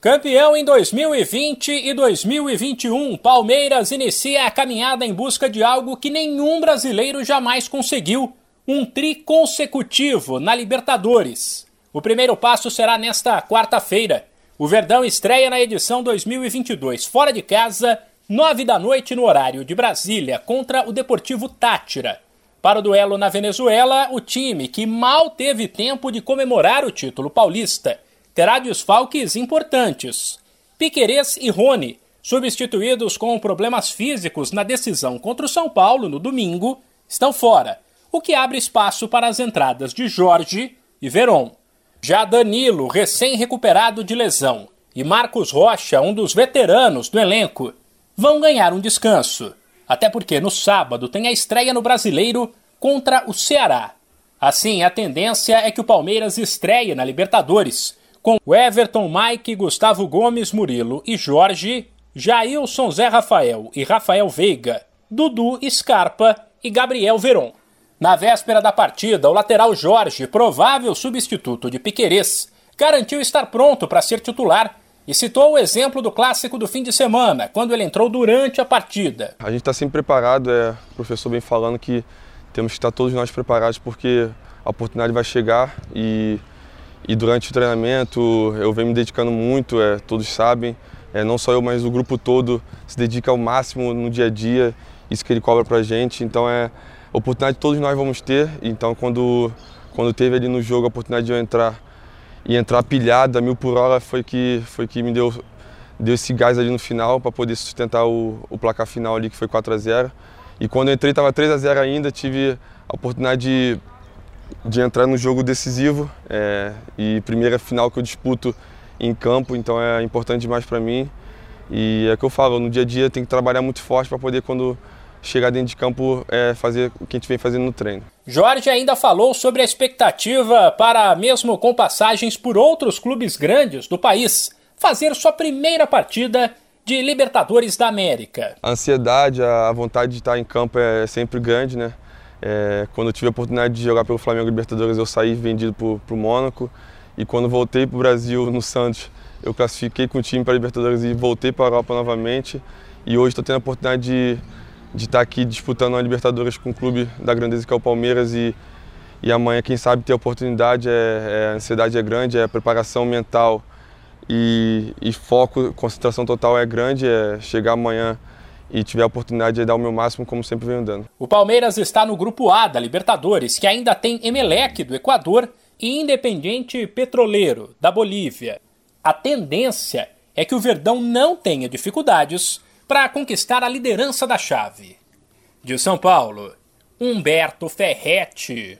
Campeão em 2020 e 2021, Palmeiras inicia a caminhada em busca de algo que nenhum brasileiro jamais conseguiu: um tri consecutivo na Libertadores. O primeiro passo será nesta quarta-feira. O Verdão estreia na edição 2022, fora de casa, nove da noite no horário de Brasília, contra o Deportivo Tátira. Para o duelo na Venezuela, o time que mal teve tempo de comemorar o título paulista terá desfalques importantes. Piquerez e Rony, substituídos com problemas físicos na decisão contra o São Paulo no domingo, estão fora, o que abre espaço para as entradas de Jorge e Veron. Já Danilo, recém-recuperado de lesão, e Marcos Rocha, um dos veteranos do elenco, vão ganhar um descanso. Até porque no sábado tem a estreia no Brasileiro contra o Ceará. Assim, a tendência é que o Palmeiras estreie na Libertadores com Everton, Mike, Gustavo Gomes, Murilo e Jorge, Jailson, Zé Rafael e Rafael Veiga, Dudu, Scarpa e Gabriel Veron. Na véspera da partida, o lateral Jorge, provável substituto de Piquerez, garantiu estar pronto para ser titular e citou o exemplo do clássico do fim de semana, quando ele entrou durante a partida. A gente está sempre preparado, é, o professor vem falando que temos que estar todos nós preparados porque a oportunidade vai chegar e e durante o treinamento eu venho me dedicando muito, é, todos sabem, é, não só eu, mas o grupo todo se dedica ao máximo no dia a dia, isso que ele cobra pra gente. Então é oportunidade que todos nós vamos ter. Então quando, quando teve ali no jogo a oportunidade de eu entrar e entrar pilhada, mil por hora, foi que, foi que me deu, deu esse gás ali no final para poder sustentar o, o placar final ali, que foi 4 a 0 E quando eu entrei estava 3 a 0 ainda, tive a oportunidade de de entrar no jogo decisivo é, e primeira final que eu disputo em campo, então é importante demais para mim. E é o que eu falo, no dia a dia tem que trabalhar muito forte para poder, quando chegar dentro de campo, é, fazer o que a gente vem fazendo no treino. Jorge ainda falou sobre a expectativa para, mesmo com passagens por outros clubes grandes do país, fazer sua primeira partida de Libertadores da América. A ansiedade, a vontade de estar em campo é sempre grande, né? É, quando eu tive a oportunidade de jogar pelo Flamengo Libertadores, eu saí vendido para o Mônaco. E quando voltei para o Brasil, no Santos, eu classifiquei com o time para a Libertadores e voltei para a Europa novamente. E hoje estou tendo a oportunidade de, estar aqui disputando a Libertadores com um clube da grandeza que é o Palmeiras. E, e amanhã, quem sabe, ter a oportunidade, é, é, a ansiedade é grande, é a preparação mental e, e foco, concentração total é grande. É chegar amanhã e tiver a oportunidade de dar o meu máximo, como sempre venho dando. O Palmeiras está no grupo A da Libertadores, que ainda tem Emelec do Equador e Independiente Petroleiro da Bolívia. A tendência é que o Verdão não tenha dificuldades para conquistar a liderança da chave. De São Paulo, Humberto Ferretti.